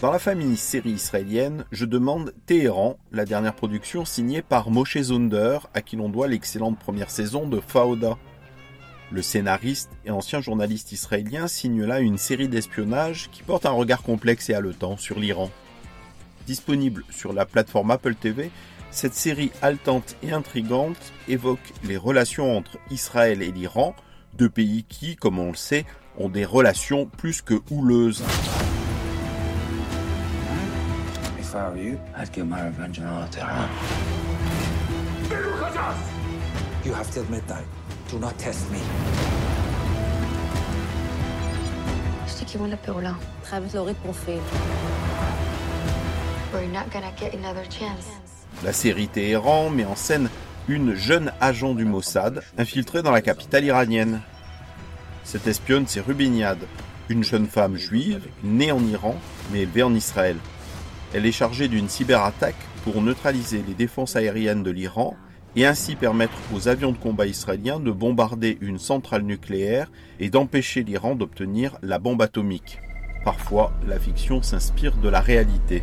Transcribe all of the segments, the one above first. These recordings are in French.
Dans la famille série israélienne, je demande Téhéran, la dernière production signée par Moshe Zunder, à qui l'on doit l'excellente première saison de Fauda. Le scénariste et ancien journaliste israélien signe là une série d'espionnage qui porte un regard complexe et haletant sur l'Iran. Disponible sur la plateforme Apple TV, cette série haletante et intrigante évoque les relations entre Israël et l'Iran, deux pays qui, comme on le sait, ont des relations plus que houleuses you, have midnight. Do not test me. Chance. La série Téhéran met en scène une jeune agent du Mossad infiltrée dans la capitale iranienne. Cette espionne, c'est Rubiniad, une jeune femme juive née en Iran mais élevée en Israël. Elle est chargée d'une cyberattaque pour neutraliser les défenses aériennes de l'Iran et ainsi permettre aux avions de combat israéliens de bombarder une centrale nucléaire et d'empêcher l'Iran d'obtenir la bombe atomique. Parfois, la fiction s'inspire de la réalité.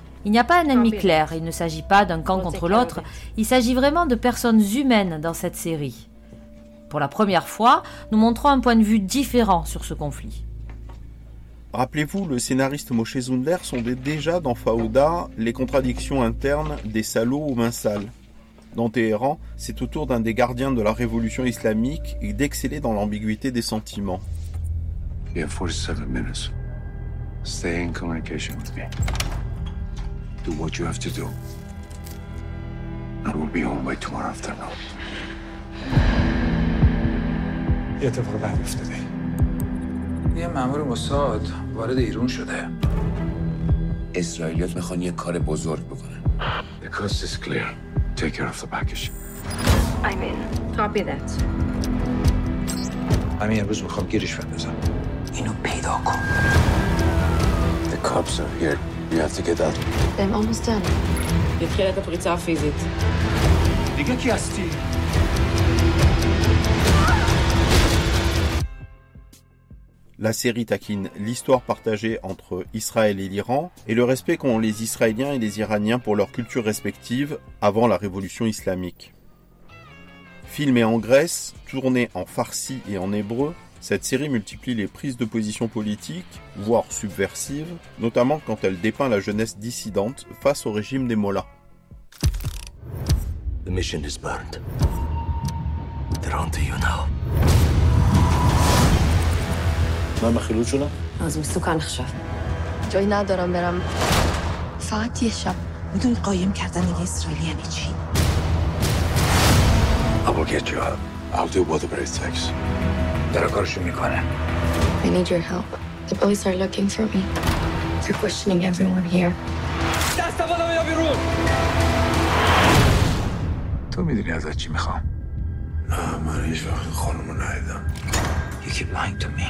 Il n'y a pas un ennemi clair, il ne s'agit pas d'un camp contre l'autre, il s'agit vraiment de personnes humaines dans cette série. Pour la première fois, nous montrons un point de vue différent sur ce conflit. Rappelez-vous, le scénariste Moshe Zunder sondait déjà dans Faouda les contradictions internes des salauds aux mains sales. Dans Téhéran, c'est au tour d'un des gardiens de la révolution islamique et d'exceller dans l'ambiguïté des sentiments. You have 47 minutes. Stay in communication with me. Do what you have to do. And we'll be home by tomorrow afternoon. یه اتفاق بعد افتاده یه مأمور موساد وارد ایران شده اسرائیلیات می‌خوان یه کار بزرگ بکنن. The coast is clear. Take care of the package. I'm in. Copy that. همین امروز می‌خوام گیرش بندازم اینو پیدا کن The cops are here. La série taquine l'histoire partagée entre Israël et l'Iran et le respect qu'ont les Israéliens et les Iraniens pour leurs cultures respectives avant la révolution islamique. Filmé en Grèce, tourné en farsi et en hébreu, cette série multiplie les prises de position politiques, voire subversives, notamment quand elle dépeint la jeunesse dissidente face au régime des Mollahs. The mission is burned. They're onto you now. ما مخلوجنا؟ لازم السكان نخشف. جوي ندارم برم. فقط یه شب. میدونی قایم کردن یه اسرائیلی یعنی چی؟ I will get you out. I'll do whatever it takes. داره کارشو میکنه I need your help. The police are looking for me. They're questioning everyone here. دست بالا بیا بیرون تو میدونی ازت چی میخوام؟ نه من هیچ وقت خانمو ندیدم. You keep lying to me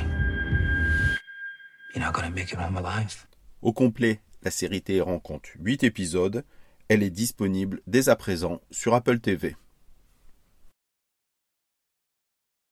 You're not gonna make it home alive Au complet, la série Téhéran compte 8 épisodes. Elle est disponible dès à présent sur Apple TV.